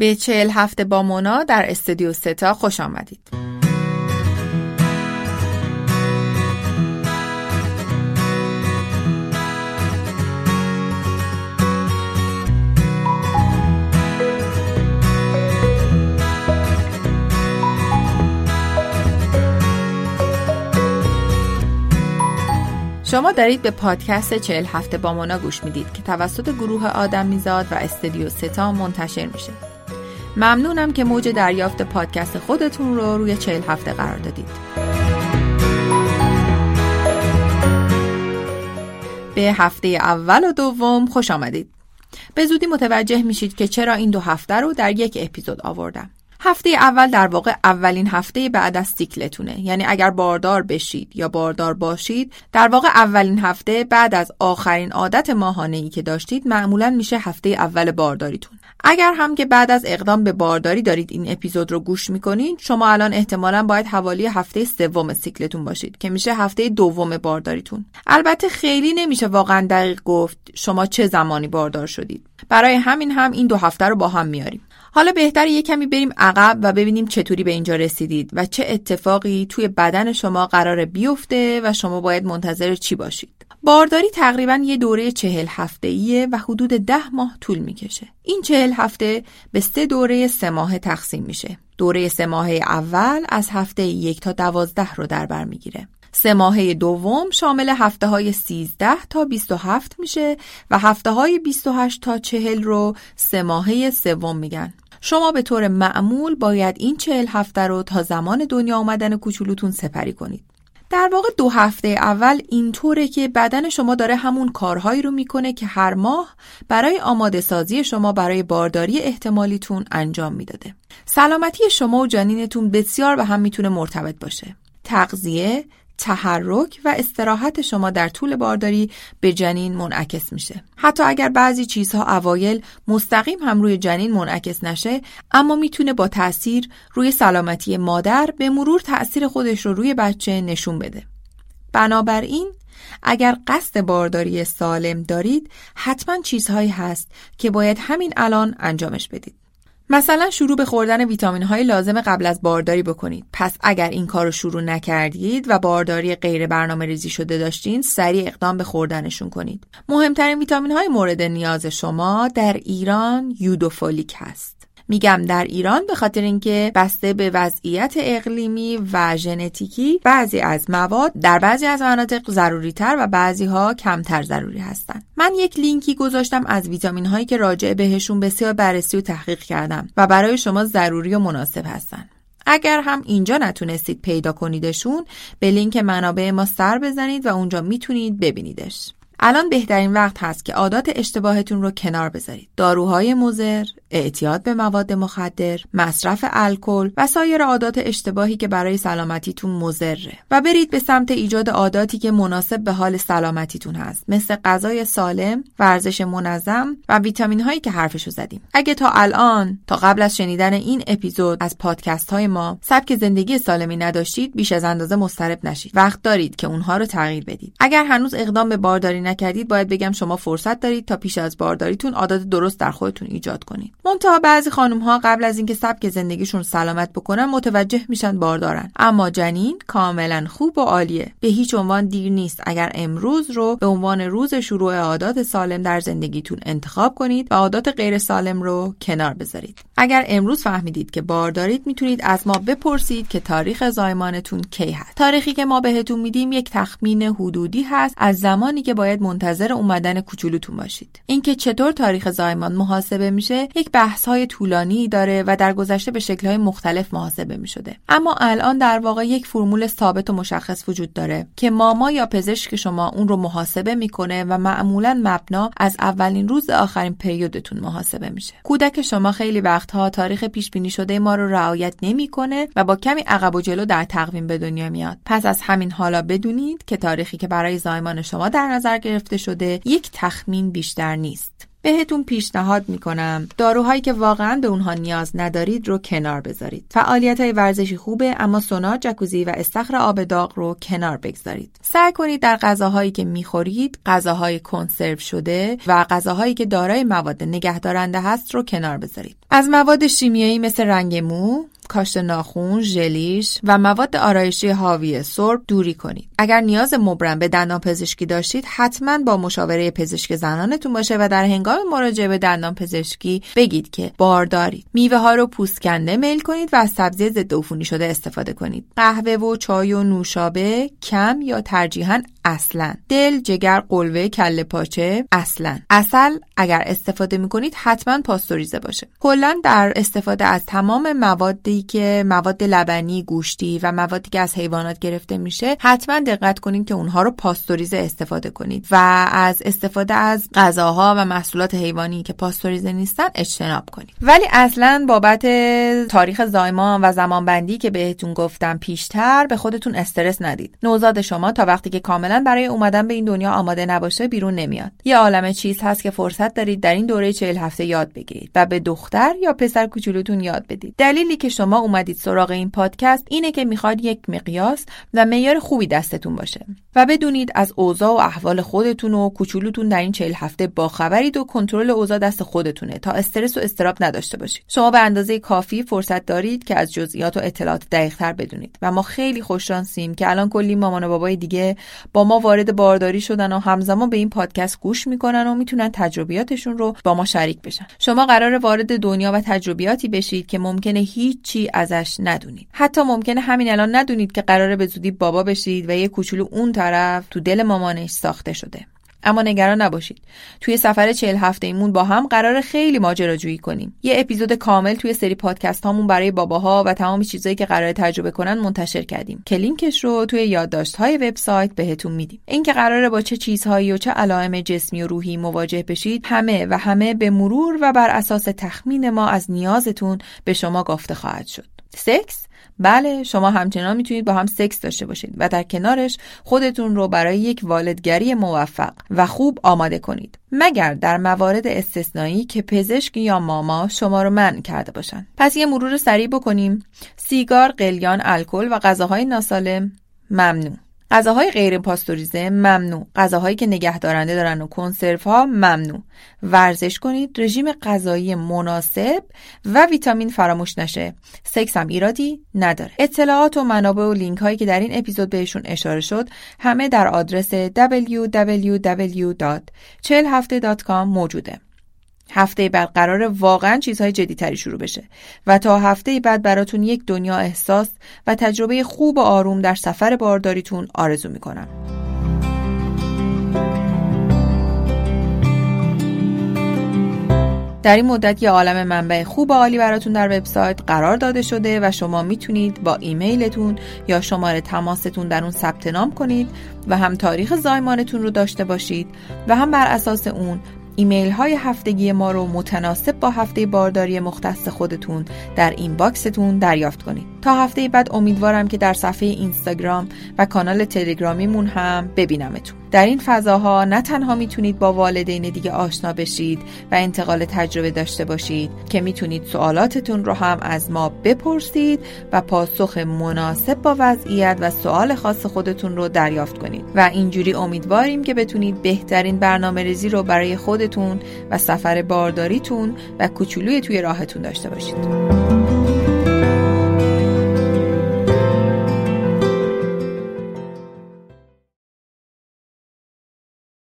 به چهل هفته با مونا در استودیو ستا خوش آمدید. شما دارید به پادکست چهل هفته با مونا گوش می‌دید که توسط گروه آدم میزاد و استودیو ستا منتشر میشه. ممنونم که موج دریافت پادکست خودتون رو روی چهل هفته قرار دادید. به هفته اول و دوم خوش آمدید. به زودی متوجه میشید که چرا این دو هفته رو در یک اپیزود آوردم. هفته اول در واقع اولین هفته بعد از سیکلتونه یعنی اگر باردار بشید یا باردار باشید در واقع اولین هفته بعد از آخرین عادت ماهانه ای که داشتید معمولا میشه هفته اول بارداریتون اگر هم که بعد از اقدام به بارداری دارید این اپیزود رو گوش می‌کنید شما الان احتمالا باید حوالی هفته سوم سیکلتون باشید که میشه هفته دوم بارداریتون. البته خیلی نمیشه واقعا دقیق گفت شما چه زمانی باردار شدید. برای همین هم این دو هفته رو با هم میاریم. حالا بهتر یه کمی بریم عقب و ببینیم چطوری به اینجا رسیدید و چه اتفاقی توی بدن شما قرار بیفته و شما باید منتظر چی باشید. بارداری تقریبا یه دوره چهل هفته ایه و حدود ده ماه طول می‌کشه. این چهل هفته به سه دوره سه ماه تقسیم میشه. دوره سه ماهه اول از هفته یک تا دوازده رو در بر می‌گیره. سه ماهه دوم شامل هفته های 13 تا 27 میشه و هفته های 28 تا 40 رو سه ماهه سوم میگن. شما به طور معمول باید این چهل هفته رو تا زمان دنیا آمدن کوچولوتون سپری کنید. در واقع دو هفته اول اینطوره که بدن شما داره همون کارهایی رو می‌کنه که هر ماه برای آماده سازی شما برای بارداری احتمالیتون انجام می‌داده. سلامتی شما و جنینتون بسیار به هم می‌تونه مرتبط باشه. تغذیه، تحرک و استراحت شما در طول بارداری به جنین منعکس میشه. حتی اگر بعضی چیزها اوایل مستقیم هم روی جنین منعکس نشه اما می‌تونه با تاثیر روی سلامتی مادر به مرور تاثیر خودش رو روی بچه نشون بده. بنابراین اگر قصد بارداری سالم دارید حتما چیزهایی هست که باید همین الان انجامش بدید. مثلا شروع به خوردن ویتامین های لازم قبل از بارداری بکنید. پس اگر این کار رو شروع نکردید و بارداری غیر برنامه ریزی شده داشتین سریع اقدام به خوردنشون کنید. مهمترین ویتامین های مورد نیاز شما در ایران یودوفولیک هست. میگم در ایران به خاطر اینکه بسته به وضعیت اقلیمی و ژنتیکی بعضی از مواد در بعضی از مناطق ضروری تر و بعضی ها کمتر ضروری هستند. من یک لینکی گذاشتم از ویتامین هایی که راجع بهشون بسیار بررسی و تحقیق کردم و برای شما ضروری و مناسب هستن. اگر هم اینجا نتونستید پیدا کنیدشون به لینک منابع ما سر بزنید و اونجا می‌تونید ببینیدش. الان بهترین وقت هست که عادات اشتباهتون رو کنار بذارید. داروهای مضر، اعتیاد به مواد مخدر، مصرف الکل و سایر عادات اشتباهی که برای سلامتیتون مضره و برید به سمت ایجاد عاداتی که مناسب به حال سلامتیتون هست مثل غذای سالم، ورزش منظم و ویتامین هایی که حرفشو زدیم. اگه تا الان تا قبل از شنیدن این اپیزود از پادکست های ما سبک زندگی سالمی نداشتید بیش از اندازه مضطرب نشید. وقت دارید که اونها رو تغییر بدید. اگر هنوز اقدام به بارداری نکردید باید بگم شما فرصت دارید تا پیش از بارداریتون عادات درست در خودتون ایجاد کنید. منتها بعضی خانم ها قبل از اینکه سبک زندگیشون سلامت بکنن متوجه میشن باردارن اما جنین کاملا خوب و عالیه. به هیچ عنوان دیر نیست. اگر امروز رو به عنوان روز شروع عادات سالم در زندگیتون انتخاب کنید و عادات غیر سالم رو کنار بذارید. اگر امروز فهمیدید که باردارید می‌تونید از ما بپرسید که تاریخ زایمانتون کی هست. تاریخی که ما بهتون میدیم یک تخمین حدودی هست از زمانی که باید منتظر اومدن کوچولوتون باشید. اینکه چطور تاریخ زایمان محاسبه میشه یک بحث های طولانی داره و در گذشته به شکل های مختلف محاسبه می شده. اما الان در واقع یک فرمول ثابت و مشخص وجود داره که ماما یا پزشک شما اون رو محاسبه می‌کنه و معمولا مبنا از اولین روز آخرین پریودتون محاسبه میشه. کودک شما خیلی وقتها تاریخ پیش بینی شده ما رو رعایت نمی‌کنه و با کمی عقب و جلو در تقویم به دنیا میاد. پس از همین حالا بدونید که تاریخی که برای زایمان شما در نظر گرفته شده یک تخمین بیشتر نیست. بهتون پیشنهاد می‌کنم. داروهایی که واقعا به اونها نیاز ندارید رو کنار بذارید. فعالیت های ورزشی خوبه اما سونا جکوزی و استخر آب داغ رو کنار بگذارید. سعی کنید در غذاهایی که می‌خورید غذاهای کنسرو شده و غذاهایی که دارای مواد نگهدارنده هست رو کنار بذارید. از مواد شیمیایی مثل رنگ مو کاشت ناخون، ژلیش و مواد آرایشی حاوی سرب دوری کنید. اگر نیاز مبرم به دندان پزشکی داشتید حتما با مشاوره پزشک زنانتون باشه و در هنگام مراجعه به دندان پزشکی بگید که بار دارید. میوه ها رو پوست کنده میل کنید و از سبزی ضد عفونی شده استفاده کنید. قهوه و چای و نوشابه کم یا ترجیحاً اصلا دل جگر قلوه کله پاچه اصلا اصل اگر استفاده می‌کنید حتما پاستوریزه باشه کلا در استفاده از تمام که مواد لبنی گوشتی و موادی که از حیوانات گرفته میشه حتما دقت کنید که اونها رو پاستوریزه استفاده کنید و از استفاده از غذاها و محصولات حیوانی که پاستوریزه نیستن اجتناب کنید. ولی اصلا بابت تاریخ زایمان و زمانبندی که بهتون گفتم پیشتر به خودتون استرس ندید. نوزاد شما تا وقتی که کامل برای اومدن به این دنیا آماده نباشه بیرون نمیاد. یه عالم چیز هست که فرصت دارید در این دوره چهل هفته یاد بگیرید و به دختر یا پسر کوچولوتون یاد بدید. دلیلی که شما اومدید سراغ این پادکست اینه که می‌خواد یک مقیاس و معیار خوبی دستتون باشه و بدونید از اوضاع و احوال خودتون و کوچولوتون در این چهل هفته باخبرید و کنترل اوضاع دست خودتونه تا استرس و استراب نداشته باشید. شما به اندازه کافی فرصت دارید که از جزئیات و اطلاعات دقیقتر بدونید و ما خیلی خوششانسیم که الان کلی مامان و بابای دیگه با ما وارد بارداری شدن و همزمان به این پادکست گوش می‌کنن و می‌تونن تجربیاتشون رو با ما شریک بشن. شما قرار وارد دنیا و تجربیاتی بشید که ممکنه هیچی ازش ندونید. حتی ممکنه همین الان ندونید که قراره به زودی بابا بشید و یه کوچولو اون طرف تو دل مامانش ساخته شده. اما نگران نباشید. توی سفر چهل هفته ایمون با هم قرار خیلی ماجراجویی کنیم. یه اپیزود کامل توی سری پادکست هامون برای باباها و تمام چیزایی که قرار تجربه کنن منتشر کردیم. که لینکش رو توی یادداشت های وبسایت بهتون میدیم. اینکه قراره با چه چیزهایی و چه علائم جسمی و روحی مواجه بشید همه و همه به مرور و بر اساس تخمین ما از نیازتون به شما گفته خواهد شد. سکس بله شما همچنان می‌تونید با هم سکس داشته باشید و در کنارش خودتون رو برای یک والدگری موفق و خوب آماده کنید. مگر در موارد استثنایی که پزشک یا ماما شما رو منع کرده باشن. پس یه مرور سریع بکنیم. سیگار قلیان الکل و غذاهای ناسالم. ممنوع غذاهای غیر پاستوریزه ممنوع. غذاهایی که نگهدارنده دارن و کنسرو ها ممنوع. ورزش کنید رژیم غذایی مناسب و ویتامین فراموش نشه. سکس هم ایرادی نداره. اطلاعات و منابع و لینک هایی که در این اپیزود بهشون اشاره شد همه در آدرس www.40hafte.com موجوده. هفته بعد قرار واقعا چیزهای جدیتری شروع بشه و تا هفته بعد براتون یک دنیا احساس و تجربه خوب و آروم در سفر بارداریتون آرزو می‌کنم. در این مدت یه عالم منبع خوب و عالی براتون در وبسایت قرار داده شده و شما می‌تونید با ایمیلتون یا شماره تماستون در اون ثبت نام کنید و هم تاریخ زایمانتون رو داشته باشید و هم بر اساس اون ایمیل های هفتگی ما رو متناسب با هفته بارداری مختص خودتون در این باکستون دریافت کنید. تا هفته بعد امیدوارم که در صفحه اینستاگرام و کانال تلگرامیمون هم ببینمتون. در این فضاها نه تنها می‌تونید با والدین دیگه آشنا بشید و انتقال تجربه داشته باشید که می‌تونید سوالاتتون رو هم از ما بپرسید و پاسخ مناسب با وضعیت و سوال خاص خودتون رو دریافت کنید. و اینجوری امیدواریم که بتونید بهترین برنامه ریزی رو برای خودتون و سفر بارداریتون و کوچولوی توی راهتون داشته باشید.